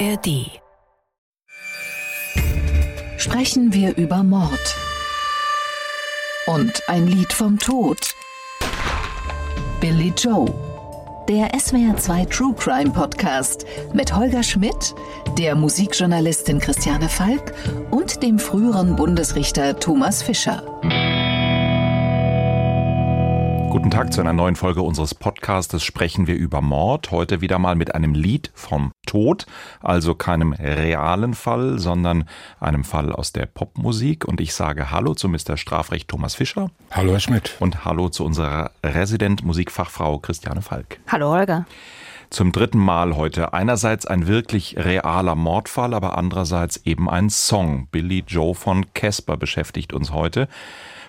ARD. Sprechen wir über Mord. Und ein Lied vom Tod. Billy Joe. Der SWR2 True Crime Podcast mit Holger Schmidt, der Musikjournalistin Christiane Falk und dem früheren Bundesrichter Thomas Fischer. Guten Tag zu einer neuen Folge unseres Podcastes Sprechen wir über Mord. Heute wieder mal mit einem Lied vom Tod, also keinem realen Fall, sondern einem Fall aus der Popmusik. Und ich sage Hallo zu Mr. Strafrecht Thomas Fischer. Hallo Herr Schmidt. Und Hallo zu unserer Resident Musikfachfrau Christiane Falk. Hallo Holger. Zum dritten Mal heute. Einerseits ein wirklich realer Mordfall, aber andererseits eben ein Song. Billy Joe von Casper beschäftigt uns heute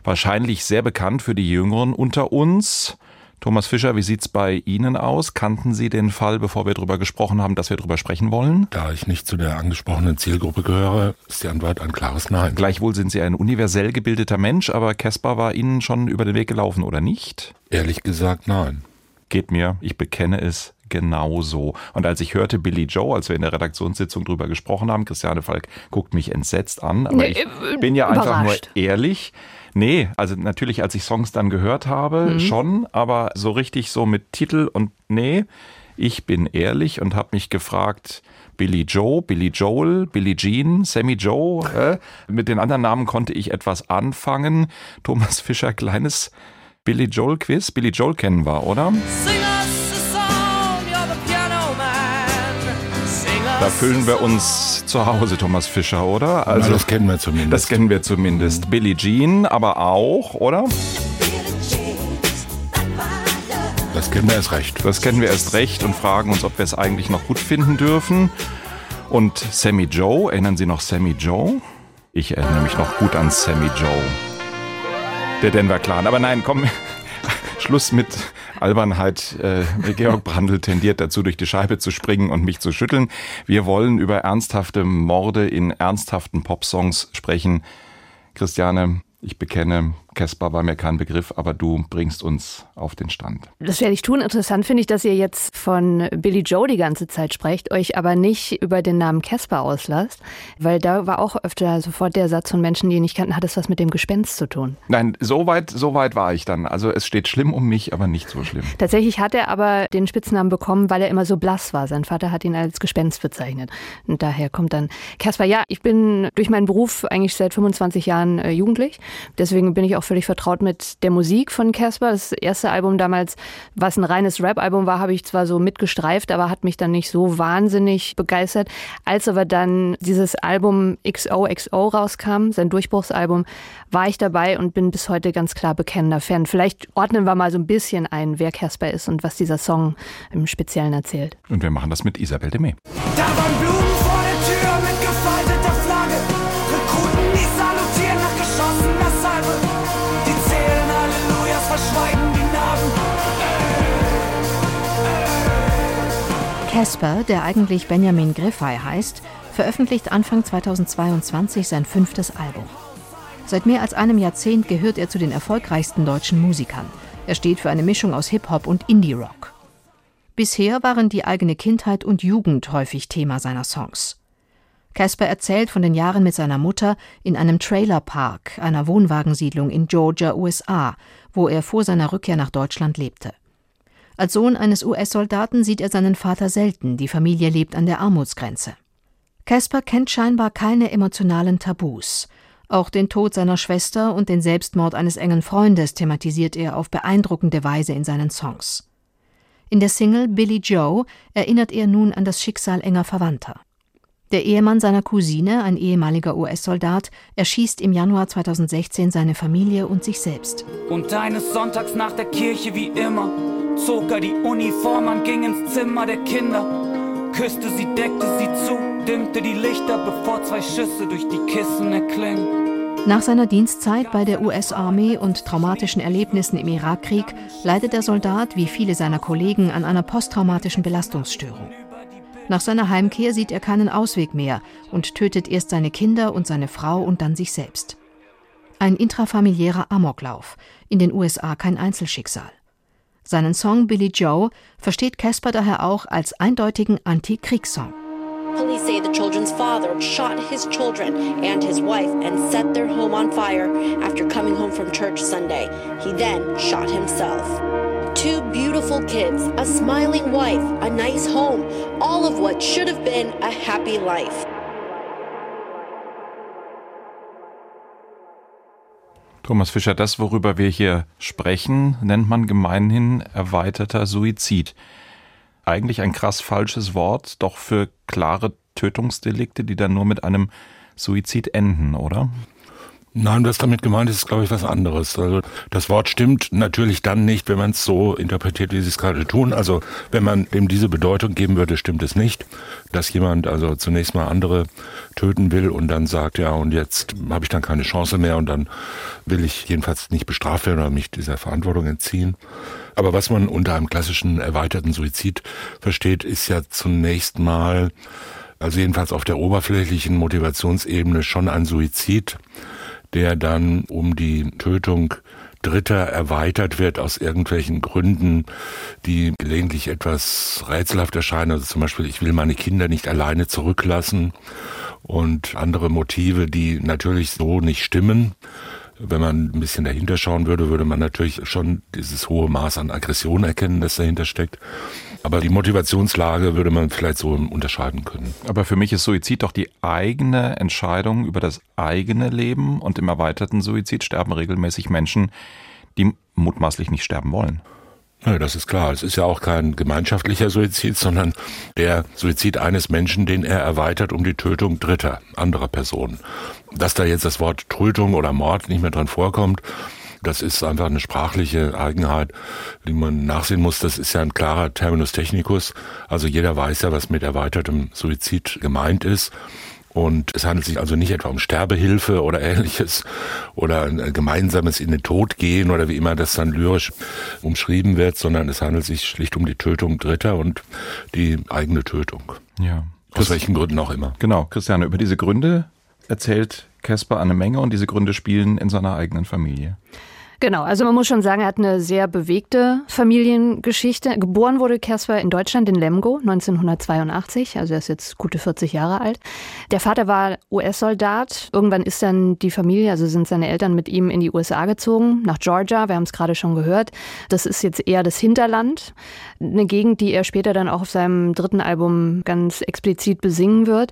wahrscheinlich sehr bekannt für die Jüngeren unter uns. Thomas Fischer, wie sieht's bei Ihnen aus? Kannten Sie den Fall, bevor wir darüber gesprochen haben, dass wir darüber sprechen wollen? Da ich nicht zu der angesprochenen Zielgruppe gehöre, ist die Antwort ein klares Nein. Gleichwohl sind Sie ein universell gebildeter Mensch, aber Caspar war Ihnen schon über den Weg gelaufen, oder nicht? Ehrlich gesagt, nein. Geht mir, ich bekenne es, genauso. Und als ich hörte Billy Joe, als wir in der Redaktionssitzung drüber gesprochen haben, Christiane Falk guckt mich entsetzt an, aber nee, ich äh, bin ja einfach nur ehrlich. Nee, also natürlich, als ich Songs dann gehört habe, mhm. schon, aber so richtig so mit Titel und nee, ich bin ehrlich und habe mich gefragt, Billy Joe, Billy Joel, Billy Jean, Sammy Joe. Äh? Mit den anderen Namen konnte ich etwas anfangen. Thomas Fischer, kleines Billy Joel Quiz. Billy Joel kennen wir, oder? Singer! Da fühlen wir uns zu Hause, Thomas Fischer, oder? Also, das kennen wir zumindest. Das kennen wir zumindest. Mhm. Billie Jean aber auch, oder? Das kennen wir erst recht. Das kennen wir erst recht und fragen uns, ob wir es eigentlich noch gut finden dürfen. Und Sammy Joe, erinnern Sie noch Sammy Joe? Ich erinnere mich noch gut an Sammy Joe. Der Denver Clan. Aber nein, komm, Schluss mit Albernheit. Äh, Georg Brandl tendiert dazu, durch die Scheibe zu springen und mich zu schütteln. Wir wollen über ernsthafte Morde in ernsthaften Popsongs sprechen. Christiane, ich bekenne, Caspar war mir kein Begriff, aber du bringst uns auf den Stand. Das werde ich tun. Interessant finde ich, dass ihr jetzt von Billy Joe die ganze Zeit sprecht, euch aber nicht über den Namen Caspar auslasst, weil da war auch öfter sofort der Satz von Menschen, die ihn nicht kannten, hat es was mit dem Gespenst zu tun. Nein, so weit, so weit war ich dann. Also es steht schlimm um mich, aber nicht so schlimm. Tatsächlich hat er aber den Spitznamen bekommen, weil er immer so blass war. Sein Vater hat ihn als Gespenst bezeichnet. Und daher kommt dann Caspar. Ja, ich bin durch meinen Beruf eigentlich seit 25 Jahren äh, jugendlich. Deswegen bin ich auch völlig vertraut mit der Musik von Casper. Das erste Album damals, was ein reines Rap-Album war, habe ich zwar so mitgestreift, aber hat mich dann nicht so wahnsinnig begeistert. Als aber dann dieses Album XOXO rauskam, sein Durchbruchsalbum, war ich dabei und bin bis heute ganz klar bekennender Fan. Vielleicht ordnen wir mal so ein bisschen ein, wer Casper ist und was dieser Song im Speziellen erzählt. Und wir machen das mit Isabel Demey. Da waren Blumen Casper, der eigentlich Benjamin Griffey heißt, veröffentlicht Anfang 2022 sein fünftes Album. Seit mehr als einem Jahrzehnt gehört er zu den erfolgreichsten deutschen Musikern. Er steht für eine Mischung aus Hip-Hop und Indie-Rock. Bisher waren die eigene Kindheit und Jugend häufig Thema seiner Songs. Casper erzählt von den Jahren mit seiner Mutter in einem Trailerpark, einer Wohnwagensiedlung in Georgia, USA, wo er vor seiner Rückkehr nach Deutschland lebte. Als Sohn eines US-Soldaten sieht er seinen Vater selten, die Familie lebt an der Armutsgrenze. Casper kennt scheinbar keine emotionalen Tabus. Auch den Tod seiner Schwester und den Selbstmord eines engen Freundes thematisiert er auf beeindruckende Weise in seinen Songs. In der Single Billy Joe erinnert er nun an das Schicksal enger Verwandter. Der Ehemann seiner Cousine, ein ehemaliger US-Soldat, erschießt im Januar 2016 seine Familie und sich selbst. Und eines Sonntags nach der Kirche wie immer zog er die Uniform an, ging ins Zimmer der Kinder, küsste sie, deckte sie zu, dimmte die Lichter, bevor zwei Schüsse durch die Kissen erklingen. Nach seiner Dienstzeit bei der US-Armee und traumatischen Erlebnissen im Irakkrieg leidet der Soldat wie viele seiner Kollegen an einer posttraumatischen Belastungsstörung. Nach seiner Heimkehr sieht er keinen Ausweg mehr und tötet erst seine Kinder und seine Frau und dann sich selbst. Ein intrafamiliärer Amoklauf, in den USA kein Einzelschicksal. Seinen Song Billy Joe versteht Casper daher auch als eindeutigen Anti-Kriegssong. Police say the children's father shot his children and his wife and set their home on fire after coming home from church Sunday. He then shot himself. Two beautiful kids, a smiling wife, a nice home, all of what should have been a happy life. Thomas Fischer, das, worüber wir hier sprechen, nennt man gemeinhin erweiterter Suizid. Eigentlich ein krass falsches Wort, doch für klare Tötungsdelikte, die dann nur mit einem Suizid enden, oder? Nein, was damit gemeint ist, ist, glaube ich, was anderes. Also das Wort stimmt natürlich dann nicht, wenn man es so interpretiert, wie Sie es gerade tun. Also wenn man dem diese Bedeutung geben würde, stimmt es nicht, dass jemand also zunächst mal andere töten will und dann sagt, ja, und jetzt habe ich dann keine Chance mehr und dann will ich jedenfalls nicht bestraft werden oder mich dieser Verantwortung entziehen. Aber was man unter einem klassischen erweiterten Suizid versteht, ist ja zunächst mal, also jedenfalls auf der oberflächlichen Motivationsebene schon ein Suizid der dann um die Tötung Dritter erweitert wird aus irgendwelchen Gründen, die gelegentlich etwas rätselhaft erscheinen. Also zum Beispiel, ich will meine Kinder nicht alleine zurücklassen und andere Motive, die natürlich so nicht stimmen. Wenn man ein bisschen dahinter schauen würde, würde man natürlich schon dieses hohe Maß an Aggression erkennen, das dahinter steckt. Aber die Motivationslage würde man vielleicht so unterscheiden können. Aber für mich ist Suizid doch die eigene Entscheidung über das eigene Leben und im erweiterten Suizid sterben regelmäßig Menschen, die mutmaßlich nicht sterben wollen. Ja, das ist klar. Es ist ja auch kein gemeinschaftlicher Suizid, sondern der Suizid eines Menschen, den er erweitert um die Tötung dritter, anderer Personen. Dass da jetzt das Wort Tötung oder Mord nicht mehr dran vorkommt, das ist einfach eine sprachliche Eigenheit, die man nachsehen muss. Das ist ja ein klarer Terminus technicus. Also jeder weiß ja, was mit erweitertem Suizid gemeint ist. Und es handelt sich also nicht etwa um Sterbehilfe oder ähnliches oder ein gemeinsames in den Tod gehen oder wie immer das dann lyrisch umschrieben wird, sondern es handelt sich schlicht um die Tötung Dritter und die eigene Tötung. Ja. Aus welchen Gründen auch immer. Genau, Christiane, über diese Gründe erzählt Caspar eine Menge und diese Gründe spielen in seiner eigenen Familie. Genau, also man muss schon sagen, er hat eine sehr bewegte Familiengeschichte. Geboren wurde Kersper in Deutschland in Lemgo 1982, also er ist jetzt gute 40 Jahre alt. Der Vater war US-Soldat. Irgendwann ist dann die Familie, also sind seine Eltern mit ihm in die USA gezogen, nach Georgia. Wir haben es gerade schon gehört. Das ist jetzt eher das Hinterland, eine Gegend, die er später dann auch auf seinem dritten Album ganz explizit besingen wird.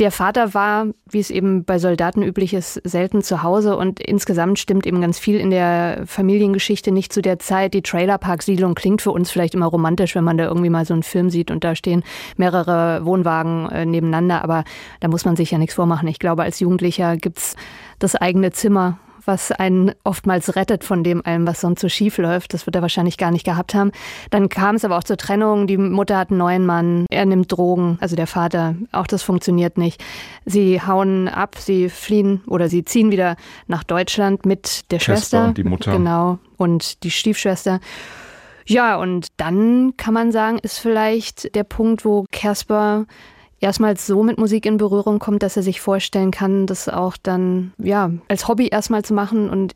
Der Vater war, wie es eben bei Soldaten üblich ist, selten zu Hause und insgesamt stimmt eben ganz viel in der Familiengeschichte nicht zu der Zeit. Die Trailerpark-Siedlung klingt für uns vielleicht immer romantisch, wenn man da irgendwie mal so einen Film sieht und da stehen mehrere Wohnwagen äh, nebeneinander, aber da muss man sich ja nichts vormachen. Ich glaube, als Jugendlicher gibt's das eigene Zimmer was einen oftmals rettet von dem allem, was sonst so schief läuft. Das wird er wahrscheinlich gar nicht gehabt haben. Dann kam es aber auch zur Trennung. Die Mutter hat einen neuen Mann. Er nimmt Drogen, also der Vater. Auch das funktioniert nicht. Sie hauen ab, sie fliehen oder sie ziehen wieder nach Deutschland mit der Chester Schwester. Die Mutter. Genau. Und die Stiefschwester. Ja, und dann kann man sagen, ist vielleicht der Punkt, wo Casper erstmals so mit Musik in Berührung kommt, dass er sich vorstellen kann, das auch dann ja als Hobby erstmal zu machen und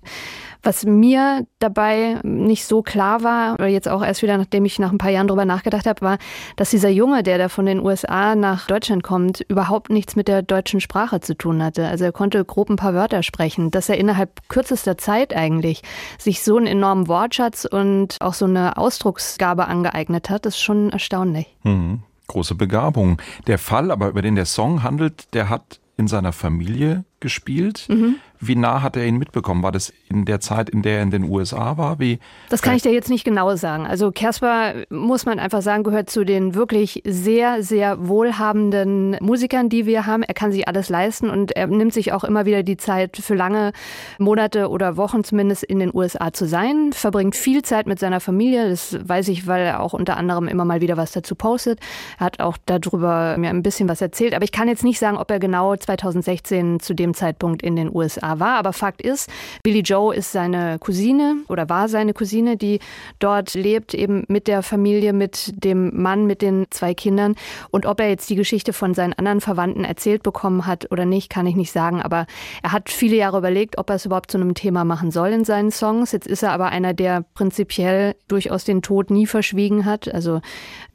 was mir dabei nicht so klar war, oder jetzt auch erst wieder, nachdem ich nach ein paar Jahren drüber nachgedacht habe, war, dass dieser Junge, der da von den USA nach Deutschland kommt, überhaupt nichts mit der deutschen Sprache zu tun hatte. Also er konnte grob ein paar Wörter sprechen. Dass er innerhalb kürzester Zeit eigentlich sich so einen enormen Wortschatz und auch so eine Ausdrucksgabe angeeignet hat, ist schon erstaunlich. Mhm große Begabung. Der Fall, aber über den der Song handelt, der hat in seiner Familie gespielt. Mhm. Wie nah hat er ihn mitbekommen? War das in der Zeit, in der er in den USA war? Wie das kann ich dir jetzt nicht genau sagen. Also Casper, muss man einfach sagen, gehört zu den wirklich sehr, sehr wohlhabenden Musikern, die wir haben. Er kann sich alles leisten und er nimmt sich auch immer wieder die Zeit für lange Monate oder Wochen zumindest in den USA zu sein, verbringt viel Zeit mit seiner Familie. Das weiß ich, weil er auch unter anderem immer mal wieder was dazu postet. Er hat auch darüber mir ein bisschen was erzählt. Aber ich kann jetzt nicht sagen, ob er genau 2016 zu dem Zeitpunkt in den USA USA war. Aber Fakt ist, Billy Joe ist seine Cousine oder war seine Cousine, die dort lebt, eben mit der Familie, mit dem Mann, mit den zwei Kindern. Und ob er jetzt die Geschichte von seinen anderen Verwandten erzählt bekommen hat oder nicht, kann ich nicht sagen. Aber er hat viele Jahre überlegt, ob er es überhaupt zu einem Thema machen soll in seinen Songs. Jetzt ist er aber einer, der prinzipiell durchaus den Tod nie verschwiegen hat. Also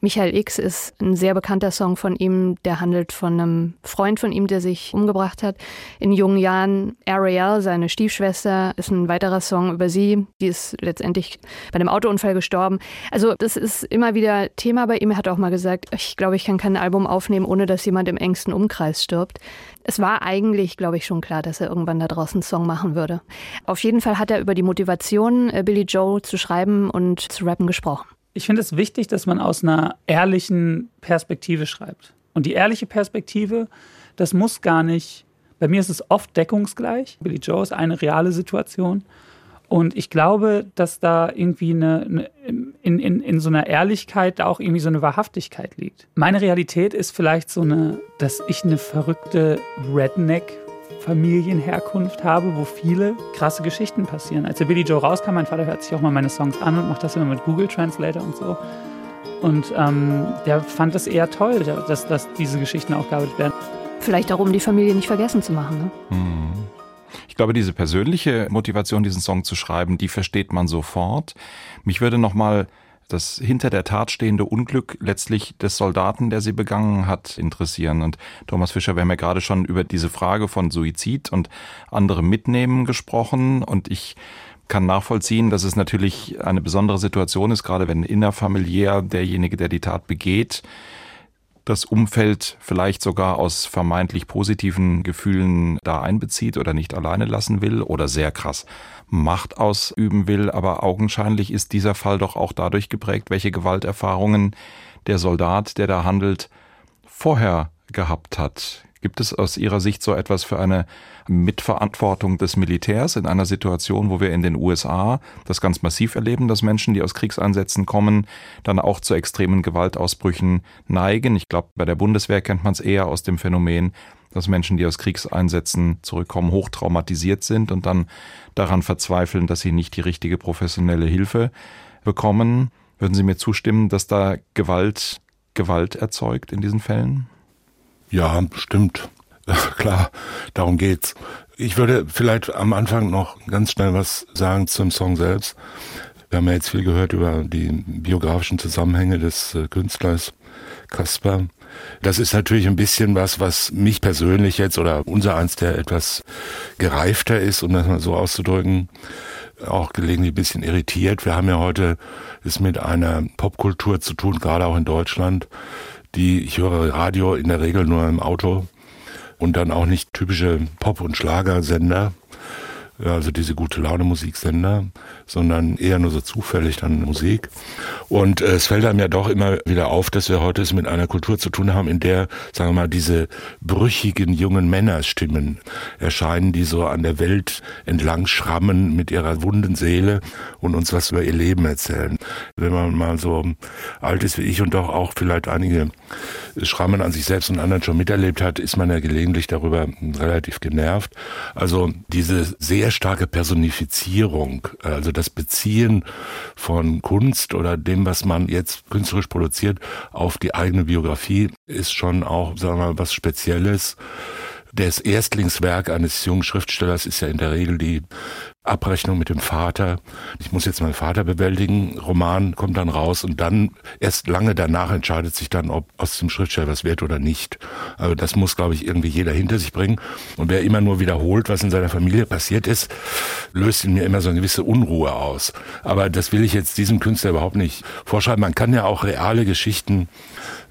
Michael X ist ein sehr bekannter Song von ihm, der handelt von einem Freund von ihm, der sich umgebracht hat. In jungen Jahren Ariel, seine Stiefschwester, ist ein weiterer Song über sie. Die ist letztendlich bei einem Autounfall gestorben. Also das ist immer wieder Thema bei ihm. Er hat auch mal gesagt, ich glaube, ich kann kein Album aufnehmen, ohne dass jemand im engsten Umkreis stirbt. Es war eigentlich, glaube ich, schon klar, dass er irgendwann da draußen einen Song machen würde. Auf jeden Fall hat er über die Motivation, äh, Billy Joe zu schreiben und zu rappen gesprochen. Ich finde es wichtig, dass man aus einer ehrlichen Perspektive schreibt. Und die ehrliche Perspektive, das muss gar nicht, bei mir ist es oft deckungsgleich. Billy Joe ist eine reale Situation. Und ich glaube, dass da irgendwie eine, in, in, in so einer Ehrlichkeit auch irgendwie so eine Wahrhaftigkeit liegt. Meine Realität ist vielleicht so eine, dass ich eine verrückte Redneck Familienherkunft habe, wo viele krasse Geschichten passieren. Als der Billy Joe rauskam, mein Vater hört sich auch mal meine Songs an und macht das immer mit Google Translator und so. Und ähm, der fand es eher toll, dass, dass diese Geschichten aufgearbeitet werden. Vielleicht auch, um die Familie nicht vergessen zu machen. Ne? Hm. Ich glaube, diese persönliche Motivation, diesen Song zu schreiben, die versteht man sofort. Mich würde noch mal das hinter der Tat stehende Unglück letztlich des Soldaten, der sie begangen hat, interessieren. Und Thomas Fischer, wir haben ja gerade schon über diese Frage von Suizid und andere Mitnehmen gesprochen. Und ich kann nachvollziehen, dass es natürlich eine besondere Situation ist, gerade wenn innerfamiliär derjenige, der die Tat begeht, das Umfeld vielleicht sogar aus vermeintlich positiven Gefühlen da einbezieht oder nicht alleine lassen will oder sehr krass Macht ausüben will. Aber augenscheinlich ist dieser Fall doch auch dadurch geprägt, welche Gewalterfahrungen der Soldat, der da handelt, vorher gehabt hat. Gibt es aus Ihrer Sicht so etwas für eine Mitverantwortung des Militärs in einer Situation, wo wir in den USA das ganz massiv erleben, dass Menschen, die aus Kriegseinsätzen kommen, dann auch zu extremen Gewaltausbrüchen neigen? Ich glaube, bei der Bundeswehr kennt man es eher aus dem Phänomen, dass Menschen, die aus Kriegseinsätzen zurückkommen, hochtraumatisiert sind und dann daran verzweifeln, dass sie nicht die richtige professionelle Hilfe bekommen. Würden Sie mir zustimmen, dass da Gewalt Gewalt erzeugt in diesen Fällen? Ja, stimmt. Klar, darum geht's. Ich würde vielleicht am Anfang noch ganz schnell was sagen zum Song selbst. Wir haben ja jetzt viel gehört über die biografischen Zusammenhänge des äh, Künstlers Kasper. Das ist natürlich ein bisschen was, was mich persönlich jetzt oder unser eins, der etwas gereifter ist, um das mal so auszudrücken, auch gelegentlich ein bisschen irritiert. Wir haben ja heute es mit einer Popkultur zu tun, gerade auch in Deutschland, die, ich höre Radio in der Regel nur im Auto und dann auch nicht typische Pop- und Schlagersender, also diese gute Laune Musiksender, sondern eher nur so zufällig dann Musik. Und äh, es fällt einem ja doch immer wieder auf, dass wir heute es mit einer Kultur zu tun haben, in der, sagen wir mal, diese brüchigen jungen Männerstimmen erscheinen, die so an der Welt entlang schrammen mit ihrer wunden Seele und uns was über ihr Leben erzählen. Wenn man mal so alt ist wie ich und doch auch vielleicht einige Schrammen an sich selbst und anderen schon miterlebt hat, ist man ja gelegentlich darüber relativ genervt. Also diese sehr starke Personifizierung, also das Beziehen von Kunst oder dem, was man jetzt künstlerisch produziert, auf die eigene Biografie ist schon auch, sagen wir mal, was Spezielles. Das Erstlingswerk eines jungen Schriftstellers ist ja in der Regel die Abrechnung mit dem Vater. Ich muss jetzt meinen Vater bewältigen. Roman kommt dann raus und dann erst lange danach entscheidet sich dann, ob aus dem Schriftsteller was wird oder nicht. Also das muss, glaube ich, irgendwie jeder hinter sich bringen. Und wer immer nur wiederholt, was in seiner Familie passiert ist, löst in mir immer so eine gewisse Unruhe aus. Aber das will ich jetzt diesem Künstler überhaupt nicht vorschreiben. Man kann ja auch reale Geschichten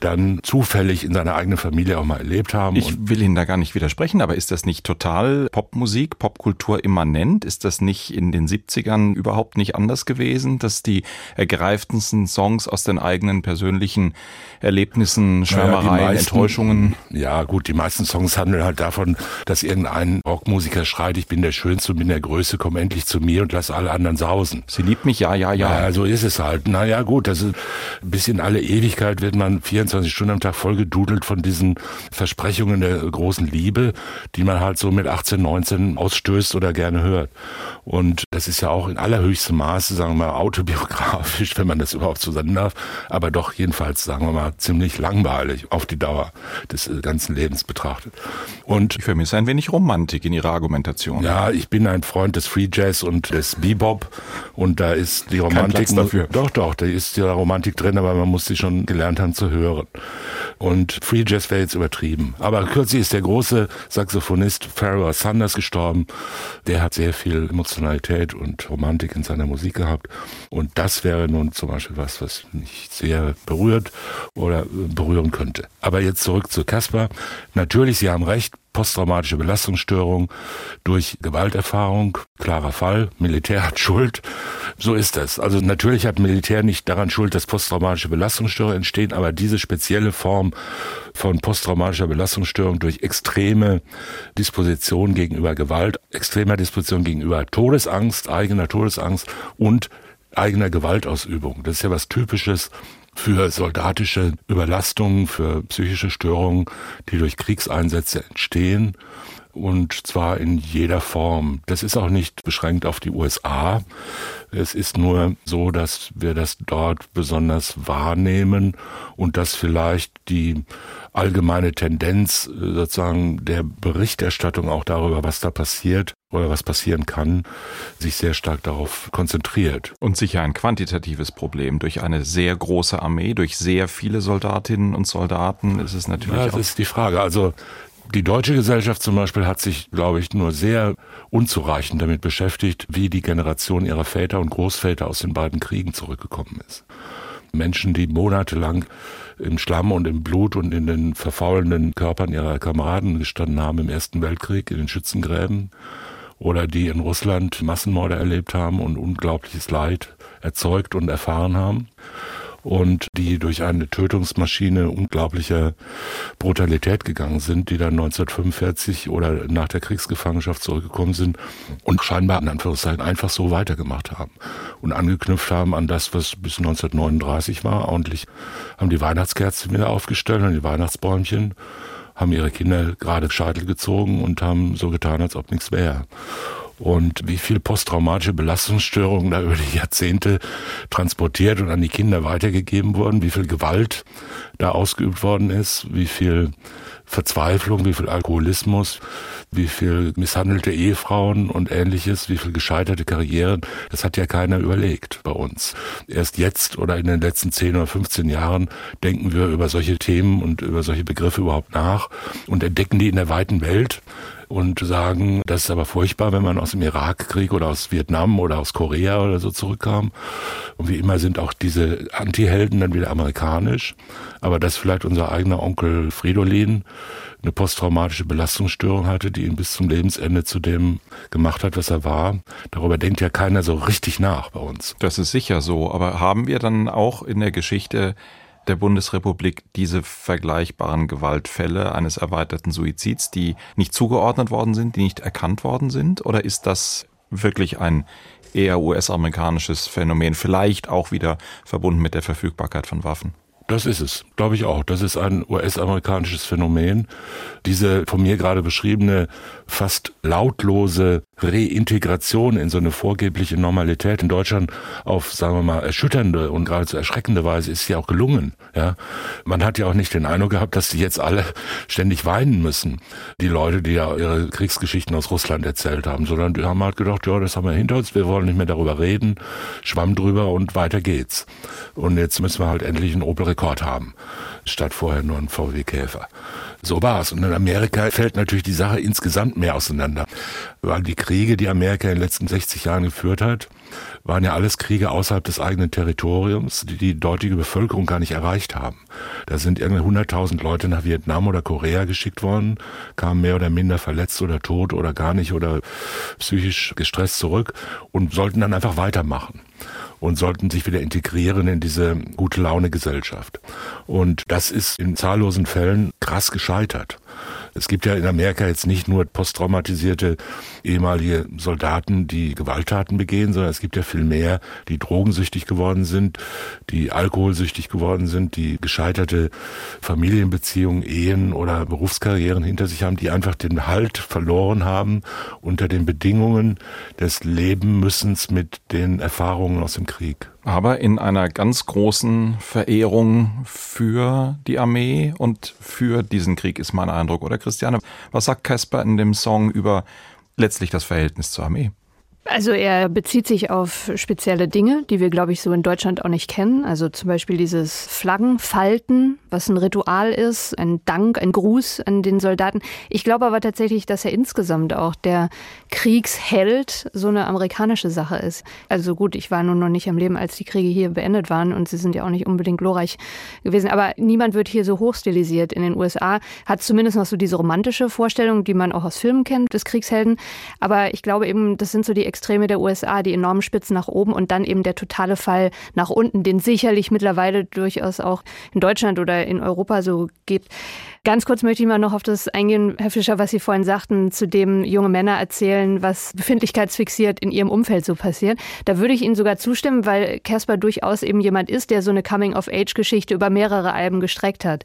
dann zufällig in seiner eigenen Familie auch mal erlebt haben. Ich will Ihnen da gar nicht widersprechen, aber ist das nicht total Popmusik, Popkultur immanent? Ist das nicht in den 70ern überhaupt nicht anders gewesen, dass die ergreifendsten Songs aus den eigenen persönlichen Erlebnissen, Schwärmereien, naja, meisten, Enttäuschungen. Ja, gut, die meisten Songs handeln halt davon, dass irgendein Rockmusiker schreit, ich bin der Schönste und bin der Größte, komm endlich zu mir und lass alle anderen sausen. Sie liebt mich, ja, ja, ja. Ja, so ist es halt. Naja, gut, das ist bis in alle Ewigkeit wird man 24 Stunden am Tag vollgedudelt von diesen Versprechungen der großen Liebe, die man halt so mit 18, 19 ausstößt oder gerne hört. Und das ist ja auch in allerhöchstem Maße, sagen wir mal, autobiografisch, wenn man das überhaupt so sagen darf, aber doch jedenfalls, sagen wir mal, ziemlich langweilig auf die Dauer des äh, ganzen Lebens betrachtet. Und ich vermisse ein wenig Romantik in Ihrer Argumentation. Ja, ich bin ein Freund des Free Jazz und des Bebop und da ist die Romantik dafür. Doch, doch, da ist ja Romantik drin, aber man muss sie schon gelernt haben zu hören. Und Free Jazz wäre jetzt übertrieben. Aber kürzlich ist der große Saxophonist Pharaoh Sanders gestorben. Der hat sehr viel Emotionalität und Romantik in seiner Musik gehabt. Und das wäre nun zum Beispiel was, was mich sehr berührt oder berühren könnte. Aber jetzt zurück zu Caspar. Natürlich, Sie haben recht, posttraumatische Belastungsstörung durch Gewalterfahrung, klarer Fall, Militär hat Schuld. So ist das. Also natürlich hat Militär nicht daran Schuld, dass posttraumatische Belastungsstörungen entstehen, aber diese spezielle Form von posttraumatischer Belastungsstörung durch extreme Disposition gegenüber Gewalt, extremer Disposition gegenüber Todesangst, eigener Todesangst und eigener Gewaltausübung. Das ist ja was Typisches für soldatische Überlastungen, für psychische Störungen, die durch Kriegseinsätze entstehen und zwar in jeder Form. Das ist auch nicht beschränkt auf die USA. Es ist nur so, dass wir das dort besonders wahrnehmen und dass vielleicht die allgemeine Tendenz äh, sozusagen der Berichterstattung auch darüber, was da passiert oder was passieren kann, sich sehr stark darauf konzentriert. Und sicher ein quantitatives Problem. Durch eine sehr große Armee, durch sehr viele Soldatinnen und Soldaten ist es natürlich. Ja, das ist die Frage. Also die deutsche Gesellschaft zum Beispiel hat sich, glaube ich, nur sehr unzureichend damit beschäftigt, wie die Generation ihrer Väter und Großväter aus den beiden Kriegen zurückgekommen ist. Menschen, die monatelang im Schlamm und im Blut und in den verfaulenden Körpern ihrer Kameraden gestanden haben im Ersten Weltkrieg, in den Schützengräben, oder die in Russland Massenmorde erlebt haben und unglaubliches Leid erzeugt und erfahren haben und die durch eine Tötungsmaschine unglaublicher Brutalität gegangen sind, die dann 1945 oder nach der Kriegsgefangenschaft zurückgekommen sind und scheinbar in Anführungszeichen einfach so weitergemacht haben und angeknüpft haben an das, was bis 1939 war. Ordentlich haben die Weihnachtskerzen wieder aufgestellt und die Weihnachtsbäumchen haben ihre Kinder gerade Scheitel gezogen und haben so getan, als ob nichts wäre und wie viel posttraumatische Belastungsstörungen da über die Jahrzehnte transportiert und an die Kinder weitergegeben wurden, wie viel Gewalt da ausgeübt worden ist, wie viel Verzweiflung, wie viel Alkoholismus, wie viel misshandelte Ehefrauen und ähnliches, wie viel gescheiterte Karrieren. Das hat ja keiner überlegt bei uns. Erst jetzt oder in den letzten 10 oder 15 Jahren denken wir über solche Themen und über solche Begriffe überhaupt nach und entdecken die in der weiten Welt und sagen, das ist aber furchtbar, wenn man aus dem Irakkrieg oder aus Vietnam oder aus Korea oder so zurückkam. Und wie immer sind auch diese Anti-Helden dann wieder amerikanisch. Aber dass vielleicht unser eigener Onkel Fridolin eine posttraumatische Belastungsstörung hatte, die ihn bis zum Lebensende zu dem gemacht hat, was er war. Darüber denkt ja keiner so richtig nach bei uns. Das ist sicher so. Aber haben wir dann auch in der Geschichte der Bundesrepublik diese vergleichbaren Gewaltfälle eines erweiterten Suizids, die nicht zugeordnet worden sind, die nicht erkannt worden sind? Oder ist das wirklich ein eher US-amerikanisches Phänomen, vielleicht auch wieder verbunden mit der Verfügbarkeit von Waffen? Das ist es, glaube ich auch. Das ist ein US-amerikanisches Phänomen. Diese von mir gerade beschriebene fast lautlose Reintegration in so eine vorgebliche Normalität in Deutschland auf, sagen wir mal, erschütternde und geradezu erschreckende Weise ist ja auch gelungen. Ja, man hat ja auch nicht den Eindruck gehabt, dass die jetzt alle ständig weinen müssen, die Leute, die ja ihre Kriegsgeschichten aus Russland erzählt haben, sondern die haben halt gedacht, ja, das haben wir hinter uns, wir wollen nicht mehr darüber reden, schwamm drüber und weiter geht's. Und jetzt müssen wir halt endlich einen Opel Escort haben, statt vorher nur einen VW Käfer. So war's. Und in Amerika fällt natürlich die Sache insgesamt mehr auseinander. Weil die Kriege, die Amerika in den letzten 60 Jahren geführt hat, waren ja alles Kriege außerhalb des eigenen Territoriums, die die dortige Bevölkerung gar nicht erreicht haben. Da sind irgendwie 100.000 Leute nach Vietnam oder Korea geschickt worden, kamen mehr oder minder verletzt oder tot oder gar nicht oder psychisch gestresst zurück und sollten dann einfach weitermachen und sollten sich wieder integrieren in diese gute Laune Gesellschaft. Und das ist in zahllosen Fällen krass gescheitert. Es gibt ja in Amerika jetzt nicht nur posttraumatisierte ehemalige Soldaten, die Gewalttaten begehen, sondern es gibt ja viel mehr, die drogensüchtig geworden sind, die alkoholsüchtig geworden sind, die gescheiterte Familienbeziehungen, Ehen oder Berufskarrieren hinter sich haben, die einfach den Halt verloren haben unter den Bedingungen des Lebenmüssens mit den Erfahrungen aus dem Krieg aber in einer ganz großen Verehrung für die Armee und für diesen Krieg ist mein Eindruck. Oder Christiane, was sagt Casper in dem Song über letztlich das Verhältnis zur Armee? Also er bezieht sich auf spezielle Dinge, die wir, glaube ich, so in Deutschland auch nicht kennen. Also zum Beispiel dieses Flaggenfalten, was ein Ritual ist, ein Dank, ein Gruß an den Soldaten. Ich glaube aber tatsächlich, dass er insgesamt auch der Kriegsheld so eine amerikanische Sache ist. Also gut, ich war nun noch nicht am Leben, als die Kriege hier beendet waren und sie sind ja auch nicht unbedingt glorreich gewesen. Aber niemand wird hier so hochstilisiert. In den USA hat zumindest noch so diese romantische Vorstellung, die man auch aus Filmen kennt, des Kriegshelden. Aber ich glaube eben, das sind so die Extreme der USA, die enormen Spitzen nach oben und dann eben der totale Fall nach unten, den sicherlich mittlerweile durchaus auch in Deutschland oder in Europa so gibt. Ganz kurz möchte ich mal noch auf das eingehen, Herr Fischer, was Sie vorhin sagten, zu dem junge Männer erzählen, was befindlichkeitsfixiert in ihrem Umfeld so passiert. Da würde ich Ihnen sogar zustimmen, weil Casper durchaus eben jemand ist, der so eine Coming-of-Age-Geschichte über mehrere Alben gestreckt hat.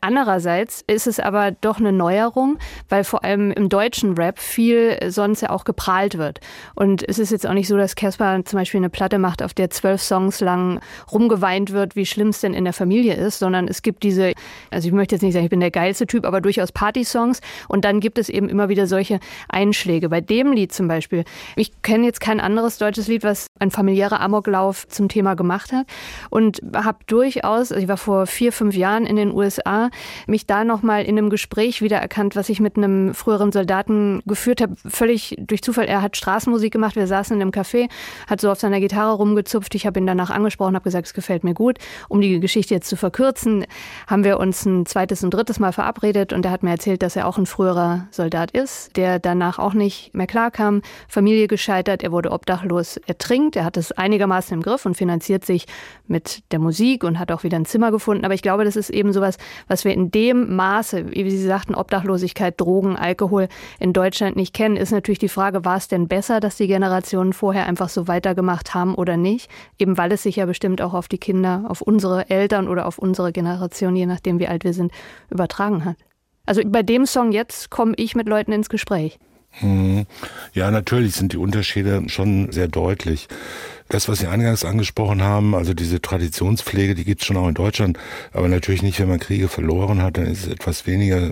Andererseits ist es aber doch eine Neuerung, weil vor allem im deutschen Rap viel sonst ja auch geprahlt wird. Und es ist jetzt auch nicht so, dass Casper zum Beispiel eine Platte macht, auf der zwölf Songs lang rumgeweint wird, wie schlimm es denn in der Familie ist, sondern es gibt diese, also ich möchte jetzt nicht sagen, ich bin der geilste Typ, aber durchaus Party-Songs. Und dann gibt es eben immer wieder solche Einschläge. Bei dem Lied zum Beispiel, ich kenne jetzt kein anderes deutsches Lied, was ein familiärer Amoklauf zum Thema gemacht hat. Und habe durchaus, also ich war vor vier, fünf Jahren in den USA, mich da nochmal in einem Gespräch wiedererkannt, was ich mit einem früheren Soldaten geführt habe. Völlig durch Zufall. Er hat Straßenmusik gemacht. Wir saßen in einem Café, hat so auf seiner Gitarre rumgezupft. Ich habe ihn danach angesprochen, habe gesagt, es gefällt mir gut. Um die Geschichte jetzt zu verkürzen, haben wir uns ein zweites und drittes Mal verabredet und er hat mir erzählt, dass er auch ein früherer Soldat ist, der danach auch nicht mehr klarkam, Familie gescheitert, er wurde obdachlos, er trinkt, er hat es einigermaßen im Griff und finanziert sich mit der Musik und hat auch wieder ein Zimmer gefunden. Aber ich glaube, das ist eben sowas, was wir in dem Maße, wie Sie sagten, Obdachlosigkeit, Drogen, Alkohol in Deutschland nicht kennen, ist natürlich die Frage, war es denn besser, dass die Generationen vorher einfach so weitergemacht haben oder nicht? Eben weil es sich ja bestimmt auch auf die Kinder, auf unsere Eltern oder auf unsere Generation, je nachdem wie alt wir sind, übertragen hat. Also bei dem Song jetzt komme ich mit Leuten ins Gespräch. Hm. Ja, natürlich sind die Unterschiede schon sehr deutlich. Das, was Sie eingangs angesprochen haben, also diese Traditionspflege, die gibt es schon auch in Deutschland, aber natürlich nicht, wenn man Kriege verloren hat, dann ist es etwas weniger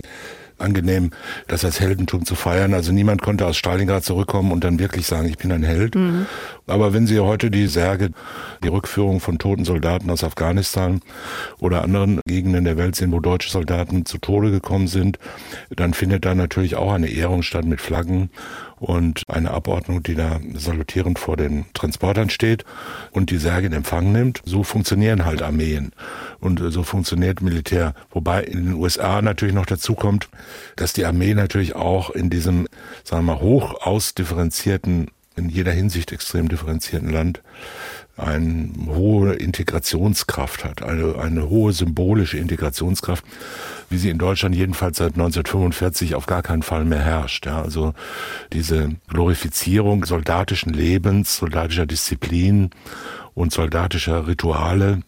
angenehm, das als Heldentum zu feiern. Also niemand konnte aus Stalingrad zurückkommen und dann wirklich sagen, ich bin ein Held. Mhm. Aber wenn Sie heute die Särge, die Rückführung von toten Soldaten aus Afghanistan oder anderen Gegenden der Welt sehen, wo deutsche Soldaten zu Tode gekommen sind, dann findet da natürlich auch eine Ehrung statt mit Flaggen und eine Abordnung, die da salutierend vor den Transportern steht und die Särge in Empfang nimmt. So funktionieren halt Armeen und so funktioniert Militär. Wobei in den USA natürlich noch dazu kommt, dass die Armee natürlich auch in diesem, sagen wir mal, hoch ausdifferenzierten, in jeder Hinsicht extrem differenzierten Land eine hohe Integrationskraft hat, eine, eine hohe symbolische Integrationskraft, wie sie in Deutschland jedenfalls seit 1945 auf gar keinen Fall mehr herrscht. Ja, also diese Glorifizierung soldatischen Lebens, soldatischer Disziplin und soldatischer Rituale,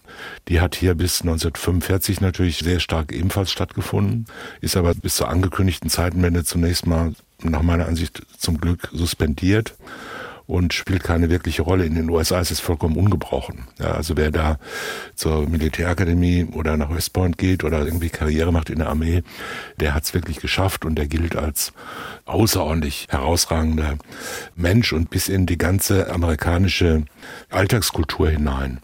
die hat hier bis 1945 natürlich sehr stark ebenfalls stattgefunden, ist aber bis zur angekündigten Zeitenwende zunächst mal nach meiner Ansicht zum Glück suspendiert. Und spielt keine wirkliche Rolle. In den USA ist es vollkommen ungebrochen. Ja, also wer da zur Militärakademie oder nach West Point geht oder irgendwie Karriere macht in der Armee, der hat es wirklich geschafft und der gilt als außerordentlich herausragender Mensch und bis in die ganze amerikanische Alltagskultur hinein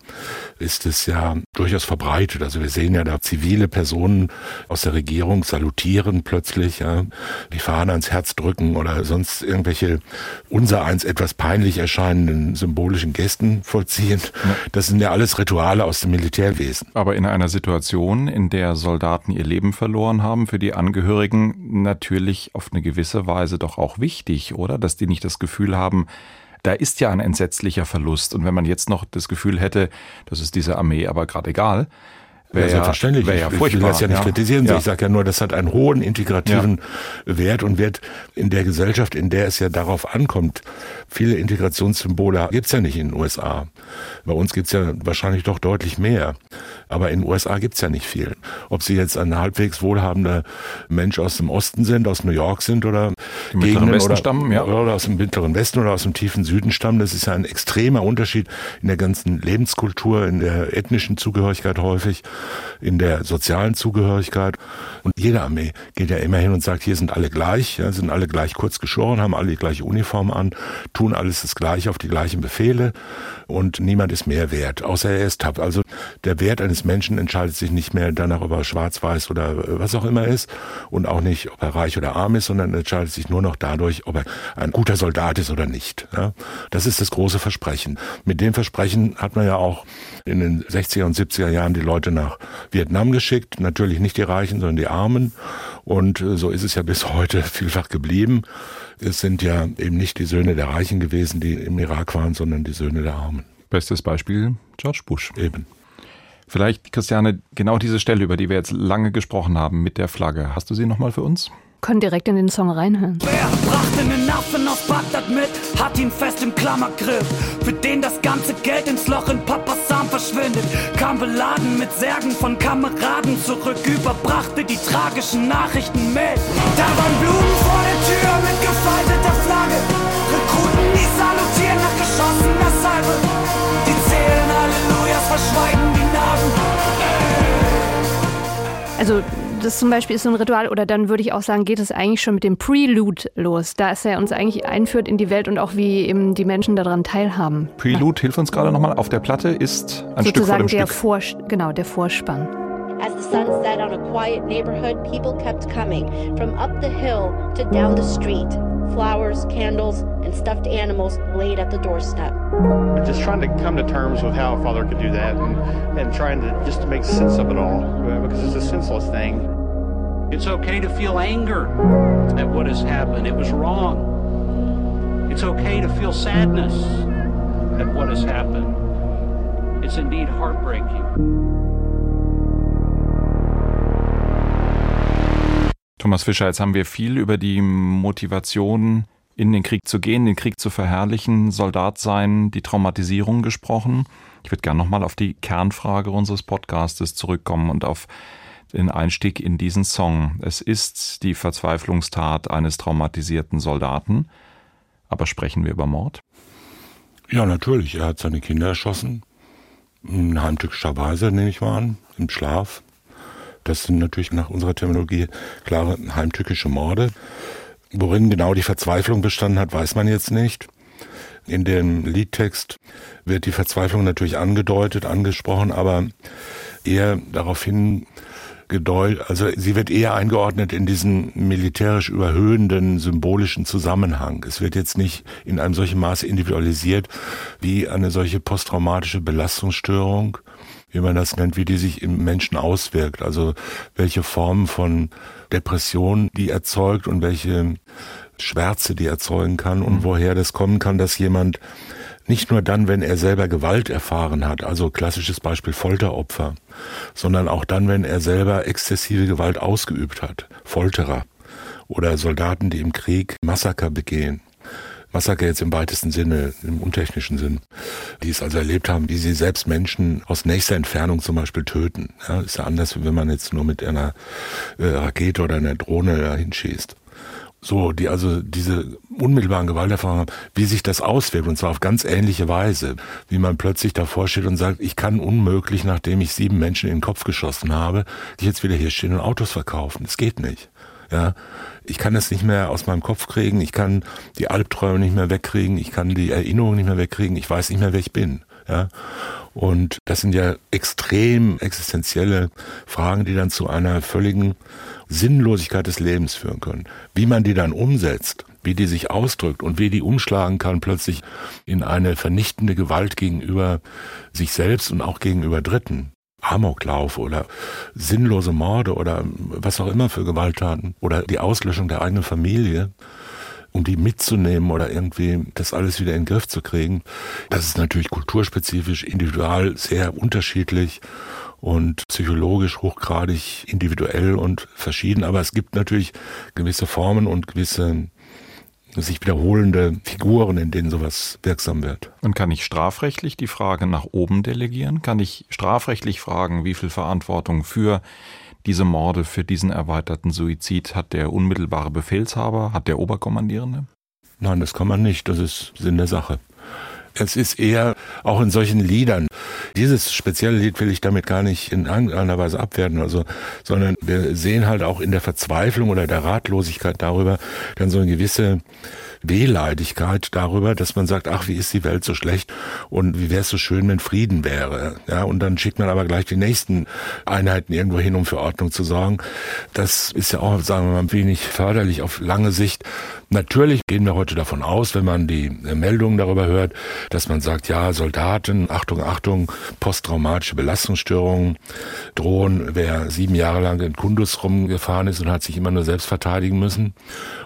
ist es ja durchaus verbreitet. Also wir sehen ja da zivile Personen aus der Regierung salutieren plötzlich, ja, die Fahne ans Herz drücken oder sonst irgendwelche unsereins etwas peinlich erscheinenden symbolischen Gesten vollziehen. Das sind ja alles Rituale aus dem Militärwesen. Aber in einer Situation, in der Soldaten ihr Leben verloren haben, für die Angehörigen natürlich auf eine gewisse Weise doch auch wichtig, oder? Dass die nicht das Gefühl haben, da ist ja ein entsetzlicher Verlust. Und wenn man jetzt noch das Gefühl hätte, das ist dieser Armee aber gerade egal, Wäre ja, selbstverständlich. Wär ja ich will das ja nicht ja. kritisieren. Ja. Ich sage ja nur, das hat einen hohen integrativen. Wert und wird in der Gesellschaft, in der es ja darauf ankommt, viele Integrationssymbole gibt's ja nicht in den USA. Bei uns gibt's ja wahrscheinlich doch deutlich mehr. Aber in den USA gibt's ja nicht viel. Ob sie jetzt ein halbwegs wohlhabender Mensch aus dem Osten sind, aus New York sind oder Gegenden Westen oder, stammen, ja. oder aus dem mittleren Westen oder aus dem tiefen Süden stammen, das ist ja ein extremer Unterschied in der ganzen Lebenskultur, in der ethnischen Zugehörigkeit häufig in der sozialen Zugehörigkeit. Und jede Armee geht ja immer hin und sagt, hier sind alle gleich, ja, sind alle gleich kurz geschoren, haben alle die gleiche Uniform an, tun alles das Gleiche auf die gleichen Befehle und niemand ist mehr wert, außer er ist tapp. Also der Wert eines Menschen entscheidet sich nicht mehr danach, ob er schwarz-weiß oder was auch immer ist und auch nicht, ob er reich oder arm ist, sondern entscheidet sich nur noch dadurch, ob er ein guter Soldat ist oder nicht. Das ist das große Versprechen. Mit dem Versprechen hat man ja auch in den 60er und 70er Jahren die Leute nach Vietnam geschickt. Natürlich nicht die Reichen, sondern die Armen. Und äh, so ist es ja bis heute vielfach geblieben. Es sind ja eben nicht die Söhne der Reichen gewesen, die im Irak waren, sondern die Söhne der Armen. Bestes Beispiel George Bush. Eben. Vielleicht, Christiane, genau diese Stelle, über die wir jetzt lange gesprochen haben mit der Flagge. Hast du sie nochmal für uns? Können direkt in den Song reinhören. Wer brachte einen Affen aus Bagdad mit, hat ihn fest im Klammergriff. Für den das ganze Geld ins Loch in Papas Arm verschwindet. Kam beladen mit Särgen von Kameraden zurück, überbrachte die tragischen Nachrichten mit. Da waren Blumen vor der Tür mit gefalteter Flagge. Rekruten, die salutieren nach geschossener Salve. Die zählen Hallelujahs, verschweigen die Narben. Also das zum Beispiel ist so ein Ritual, oder dann würde ich auch sagen, geht es eigentlich schon mit dem Prelude los. Da ist er uns eigentlich einführt in die Welt und auch wie eben die Menschen daran teilhaben. Prelude, hilf uns gerade nochmal. Auf der Platte ist ein Sozusagen Stück vor dem der Stück. Vor, genau, der Vorspann. As the sun set on a quiet neighborhood, people kept coming from up the hill to down the street. Flowers, candles, and stuffed animals laid at the doorstep. Just trying to come to terms with how a father could do that and, and trying to just to make sense of it all uh, because it's a senseless thing. It's okay to feel anger at what has happened. It was wrong. It's okay to feel sadness at what has happened. It's indeed heartbreaking. Thomas Fischer, jetzt haben wir viel über die Motivation, in den Krieg zu gehen, den Krieg zu verherrlichen, Soldat sein, die Traumatisierung gesprochen. Ich würde gerne nochmal auf die Kernfrage unseres Podcastes zurückkommen und auf den Einstieg in diesen Song. Es ist die Verzweiflungstat eines traumatisierten Soldaten. Aber sprechen wir über Mord? Ja, natürlich. Er hat seine Kinder erschossen. In heimtückischer Weise, nehme ich mal an, im Schlaf. Das sind natürlich nach unserer Terminologie klare heimtückische Morde. Worin genau die Verzweiflung bestanden hat, weiß man jetzt nicht. In dem Liedtext wird die Verzweiflung natürlich angedeutet, angesprochen, aber eher darauf hin gedeutet, also sie wird eher eingeordnet in diesen militärisch überhöhenden symbolischen Zusammenhang. Es wird jetzt nicht in einem solchen Maße individualisiert wie eine solche posttraumatische Belastungsstörung, wie man das nennt, wie die sich im Menschen auswirkt. Also welche Formen von Depression die erzeugt und welche Schwärze die erzeugen kann und mhm. woher das kommen kann, dass jemand nicht nur dann, wenn er selber Gewalt erfahren hat, also klassisches Beispiel Folteropfer, sondern auch dann, wenn er selber exzessive Gewalt ausgeübt hat, Folterer oder Soldaten, die im Krieg Massaker begehen. Massaker jetzt im weitesten Sinne, im untechnischen Sinn, die es also erlebt haben, wie sie selbst Menschen aus nächster Entfernung zum Beispiel töten. Ja, ist ja anders, wenn man jetzt nur mit einer äh, Rakete oder einer Drohne dahin schießt so, die also diese unmittelbaren Gewalterfahrungen wie sich das auswirkt, und zwar auf ganz ähnliche Weise, wie man plötzlich davor steht und sagt, ich kann unmöglich, nachdem ich sieben Menschen in den Kopf geschossen habe, jetzt wieder hier stehen und Autos verkaufen. Das geht nicht. Ja, ich kann das nicht mehr aus meinem Kopf kriegen, ich kann die Albträume nicht mehr wegkriegen, ich kann die Erinnerungen nicht mehr wegkriegen, ich weiß nicht mehr, wer ich bin. Ja, und das sind ja extrem existenzielle Fragen, die dann zu einer völligen Sinnlosigkeit des Lebens führen können. Wie man die dann umsetzt, wie die sich ausdrückt und wie die umschlagen kann plötzlich in eine vernichtende Gewalt gegenüber sich selbst und auch gegenüber Dritten. Amoklauf oder sinnlose Morde oder was auch immer für Gewalttaten oder die Auslöschung der eigenen Familie, um die mitzunehmen oder irgendwie das alles wieder in den Griff zu kriegen. Das ist natürlich kulturspezifisch, individual sehr unterschiedlich und psychologisch hochgradig individuell und verschieden. Aber es gibt natürlich gewisse Formen und gewisse sich wiederholende Figuren, in denen sowas wirksam wird. Und kann ich strafrechtlich die Frage nach oben delegieren? Kann ich strafrechtlich fragen, wie viel Verantwortung für diese Morde, für diesen erweiterten Suizid hat der unmittelbare Befehlshaber, hat der Oberkommandierende? Nein, das kann man nicht. Das ist Sinn der Sache. Es ist eher auch in solchen Liedern. Dieses spezielle Lied will ich damit gar nicht in irgendeiner Weise abwerten, also, sondern wir sehen halt auch in der Verzweiflung oder der Ratlosigkeit darüber dann so eine gewisse Wehleidigkeit darüber, dass man sagt, ach, wie ist die Welt so schlecht und wie wäre es so schön, wenn Frieden wäre. Ja, und dann schickt man aber gleich die nächsten Einheiten irgendwo hin, um für Ordnung zu sorgen. Das ist ja auch, sagen wir mal, wenig förderlich auf lange Sicht. Natürlich gehen wir heute davon aus, wenn man die Meldungen darüber hört, dass man sagt, ja, Soldaten, Achtung, Achtung, posttraumatische Belastungsstörungen drohen, wer sieben Jahre lang in Kundus rumgefahren ist und hat sich immer nur selbst verteidigen müssen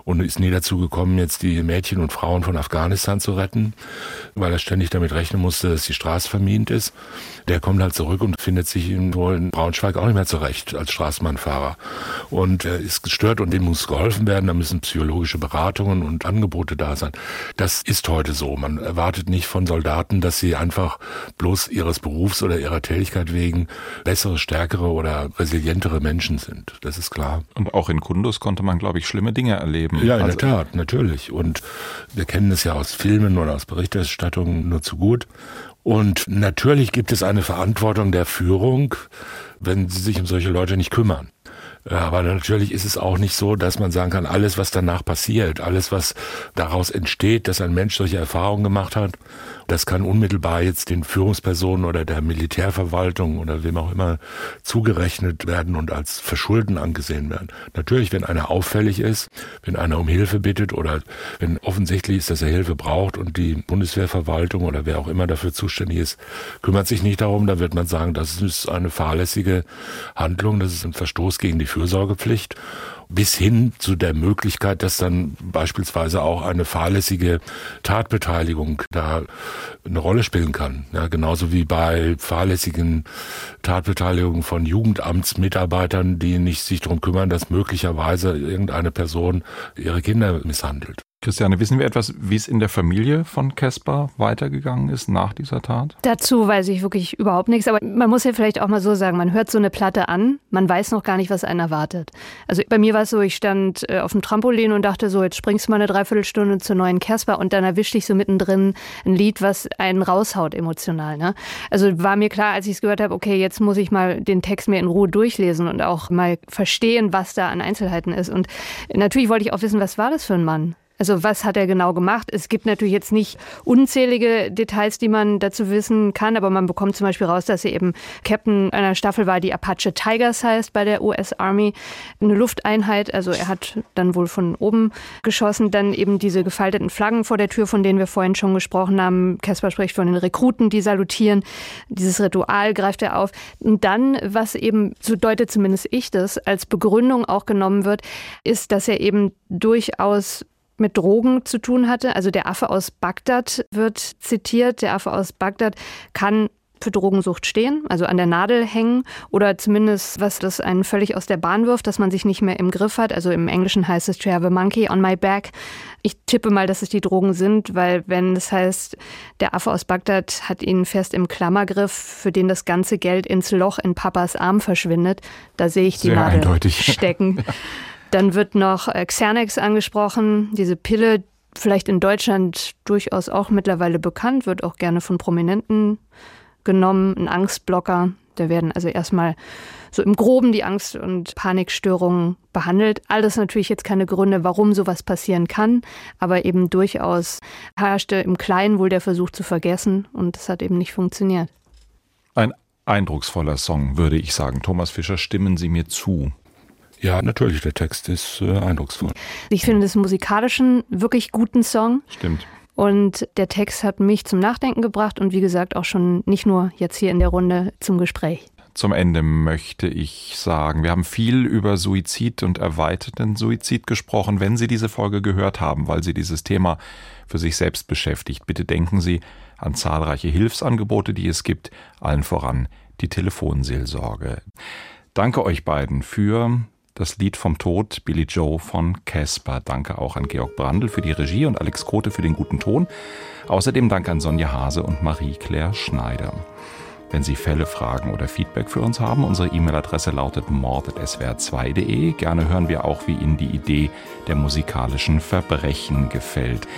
und ist nie dazu gekommen, jetzt die Mädchen und Frauen von Afghanistan zu retten, weil er ständig damit rechnen musste, dass die Straße vermint ist. Der kommt halt zurück und findet sich in, in Braunschweig auch nicht mehr zurecht als Straßenbahnfahrer und äh, ist gestört und dem muss geholfen werden. Da müssen psychologische Beratungen und Angebote da sein. Das ist heute so. Man erwartet nicht von Soldaten, dass sie einfach bloß ihres Berufs oder ihrer Tätigkeit wegen bessere, stärkere oder resilientere Menschen sind. Das ist klar. Und auch in Kundus konnte man, glaube ich, schlimme Dinge erleben. Ja, in also, der Tat, natürlich. Und wir kennen es ja aus Filmen oder aus Berichterstattungen nur zu gut. Und natürlich gibt es eine Verantwortung der Führung, wenn sie sich um solche Leute nicht kümmern. Aber natürlich ist es auch nicht so, dass man sagen kann, alles, was danach passiert, alles, was daraus entsteht, dass ein Mensch solche Erfahrungen gemacht hat, das kann unmittelbar jetzt den Führungspersonen oder der Militärverwaltung oder wem auch immer zugerechnet werden und als Verschulden angesehen werden. Natürlich, wenn einer auffällig ist, wenn einer um Hilfe bittet oder wenn offensichtlich ist, dass er Hilfe braucht und die Bundeswehrverwaltung oder wer auch immer dafür zuständig ist, kümmert sich nicht darum, dann wird man sagen, das ist eine fahrlässige Handlung, das ist ein Verstoß gegen die Fürsorgepflicht bis hin zu der Möglichkeit, dass dann beispielsweise auch eine fahrlässige Tatbeteiligung da eine Rolle spielen kann. Ja, genauso wie bei fahrlässigen Tatbeteiligungen von Jugendamtsmitarbeitern, die nicht sich darum kümmern, dass möglicherweise irgendeine Person ihre Kinder misshandelt. Christiane, wissen wir etwas, wie es in der Familie von Caspar weitergegangen ist nach dieser Tat? Dazu weiß ich wirklich überhaupt nichts, aber man muss ja vielleicht auch mal so sagen, man hört so eine Platte an, man weiß noch gar nicht, was einen erwartet. Also bei mir war es so, ich stand äh, auf dem Trampolin und dachte so, jetzt springst du mal eine Dreiviertelstunde zur neuen Caspar und dann erwischte ich so mittendrin ein Lied, was einen raushaut emotional. Ne? Also war mir klar, als ich es gehört habe, okay, jetzt muss ich mal den Text mir in Ruhe durchlesen und auch mal verstehen, was da an Einzelheiten ist. Und natürlich wollte ich auch wissen, was war das für ein Mann? Also was hat er genau gemacht? Es gibt natürlich jetzt nicht unzählige Details, die man dazu wissen kann, aber man bekommt zum Beispiel raus, dass er eben Captain einer Staffel war, die Apache Tigers heißt bei der US Army. Eine Lufteinheit, also er hat dann wohl von oben geschossen. Dann eben diese gefalteten Flaggen vor der Tür, von denen wir vorhin schon gesprochen haben. Caspar spricht von den Rekruten, die salutieren. Dieses Ritual greift er auf. Und dann, was eben, so deutet zumindest ich das, als Begründung auch genommen wird, ist, dass er eben durchaus mit Drogen zu tun hatte. Also der Affe aus Bagdad wird zitiert. Der Affe aus Bagdad kann für Drogensucht stehen, also an der Nadel hängen oder zumindest was das einen völlig aus der Bahn wirft, dass man sich nicht mehr im Griff hat. Also im Englischen heißt es to have a monkey on my back. Ich tippe mal, dass es die Drogen sind, weil wenn es heißt, der Affe aus Bagdad hat ihn fest im Klammergriff, für den das ganze Geld ins Loch in Papas Arm verschwindet, da sehe ich die Sehr Nadel eindeutig. stecken. Dann wird noch äh, Xernex angesprochen, diese Pille, vielleicht in Deutschland durchaus auch mittlerweile bekannt, wird auch gerne von Prominenten genommen, ein Angstblocker. Da werden also erstmal so im Groben die Angst- und Panikstörungen behandelt. Alles natürlich jetzt keine Gründe, warum sowas passieren kann, aber eben durchaus herrschte im Kleinen wohl der Versuch zu vergessen und es hat eben nicht funktioniert. Ein eindrucksvoller Song, würde ich sagen. Thomas Fischer, stimmen Sie mir zu? Ja, natürlich, der Text ist äh, eindrucksvoll. Ich finde das musikalischen wirklich guten Song. Stimmt. Und der Text hat mich zum Nachdenken gebracht und wie gesagt auch schon nicht nur jetzt hier in der Runde zum Gespräch. Zum Ende möchte ich sagen, wir haben viel über Suizid und erweiterten Suizid gesprochen. Wenn Sie diese Folge gehört haben, weil Sie dieses Thema für sich selbst beschäftigt, bitte denken Sie an zahlreiche Hilfsangebote, die es gibt, allen voran die Telefonseelsorge. Danke euch beiden für das Lied vom Tod Billy Joe von Casper. Danke auch an Georg Brandl für die Regie und Alex Kote für den guten Ton. Außerdem danke an Sonja Hase und Marie-Claire Schneider. Wenn Sie Fälle, Fragen oder Feedback für uns haben, unsere E-Mail-Adresse lautet mord.swr2.de. Gerne hören wir auch, wie Ihnen die Idee der musikalischen Verbrechen gefällt.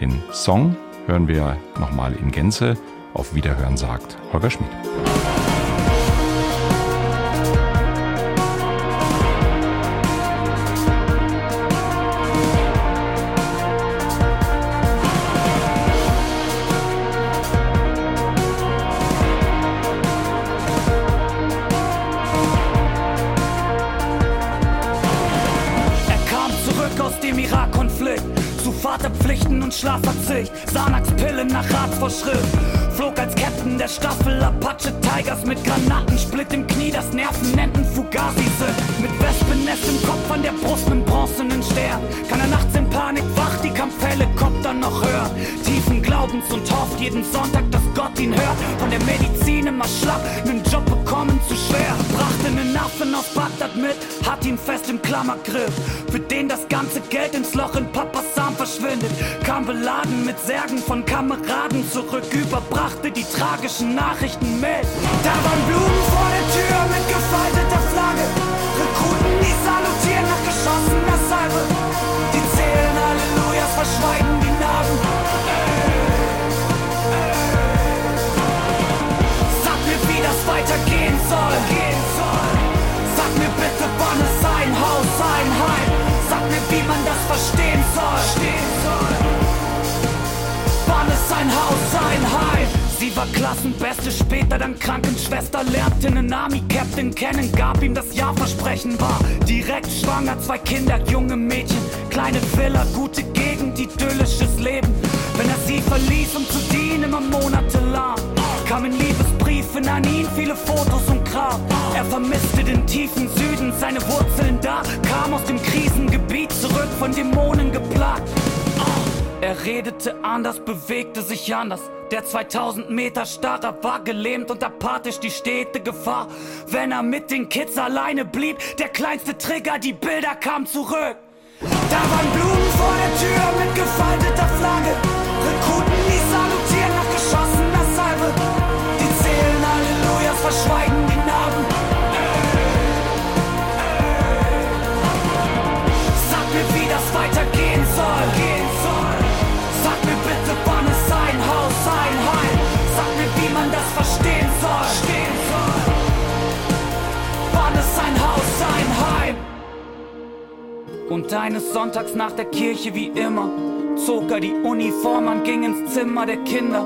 Den Song hören wir nochmal in Gänze. Auf Wiederhören sagt Holger Schmidt. Ratsvorschrift. Flog als Captain der Staffel Apache Tigers mit Granatensplit im Knie, das Nervenenden Fugazi sind. Mit Wespennest im Kopf an der Brust, mit bronzenen Stern. Kann er nachts in Panik wach, die Kampfhelikopter noch hören. Tiefen Glaubens und hofft jeden Sonntag, dass Gott ihn hört. Von der Medizin immer schlapp, Bagdad mit, hat ihn fest im Klammergriff. Für den das ganze Geld ins Loch in Papas Arm verschwindet. Kam beladen mit Särgen von Kameraden zurück, überbrachte die tragischen Nachrichten mit. Da waren Blumen vor der Tür mit gefalteter Flagge. Rekruten, die salutieren nach geschossener Salve. Die zählen Hallelujahs, verschweigen die Narben. Sag mir, wie das weitergehen soll. Wann ist ein Haus, ein Heim? Sie war Klassenbeste, später dann Krankenschwester, lernte einen Army-Captain kennen, gab ihm das Ja-Versprechen, war direkt schwanger, zwei Kinder, junge Mädchen, kleine Villa, gute Gegend, idyllisches Leben. Wenn er sie verließ, um zu dienen, immer monatelang, kamen Liebesbriefe an ihn, viele Fotos und Grab. Er vermisste den tiefen Süden, seine Wurzeln da, kam aus dem Krisengebiet zurück, von Dämonen geplagt. Er redete anders, bewegte sich anders. Der 2000 Meter Starrer war gelähmt und apathisch die stete Gefahr. Wenn er mit den Kids alleine blieb, der kleinste Trigger, die Bilder kamen zurück. Da waren Blumen vor der Tür mit gefalteter Flagge. Rekruten, die salutieren Und eines Sonntags nach der Kirche wie immer zog er die Uniform an, ging ins Zimmer der Kinder,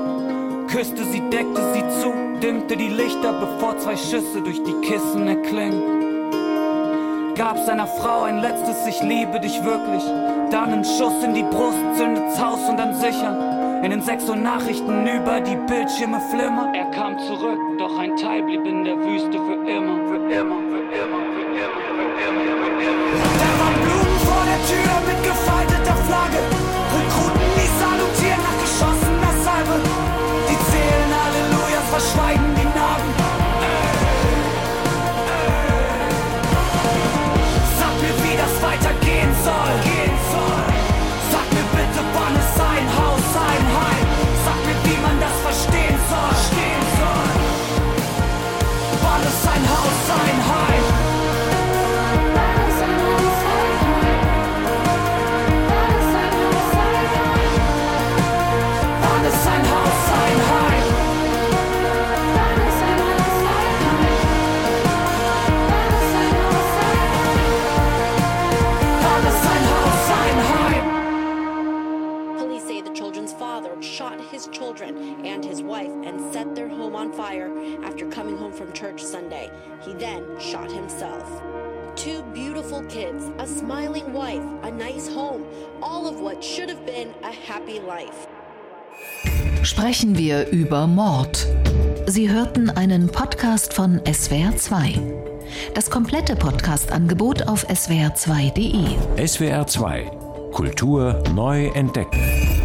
küsste sie, deckte sie zu, dimmte die Lichter, bevor zwei Schüsse durch die Kissen erklingen. Gab seiner Frau ein letztes Ich liebe dich wirklich, dann einen Schuss in die Brust, zündet's Haus und dann sichern. In den sechs Uhr Nachrichten über die Bildschirme flimmern. Er kam zurück, doch ein Teil blieb in der Wüste für immer, für immer, für immer, für immer, für immer, für immer. Vor der Tür mit gefalteter Flagge. Rekruten, die salutieren nach geschossener Salve. Die zählen Hallelujahs, verschweigen Sie hörten einen Podcast von SWR2. Das komplette Podcast-Angebot auf swr2.de. SWR2 Kultur neu entdecken.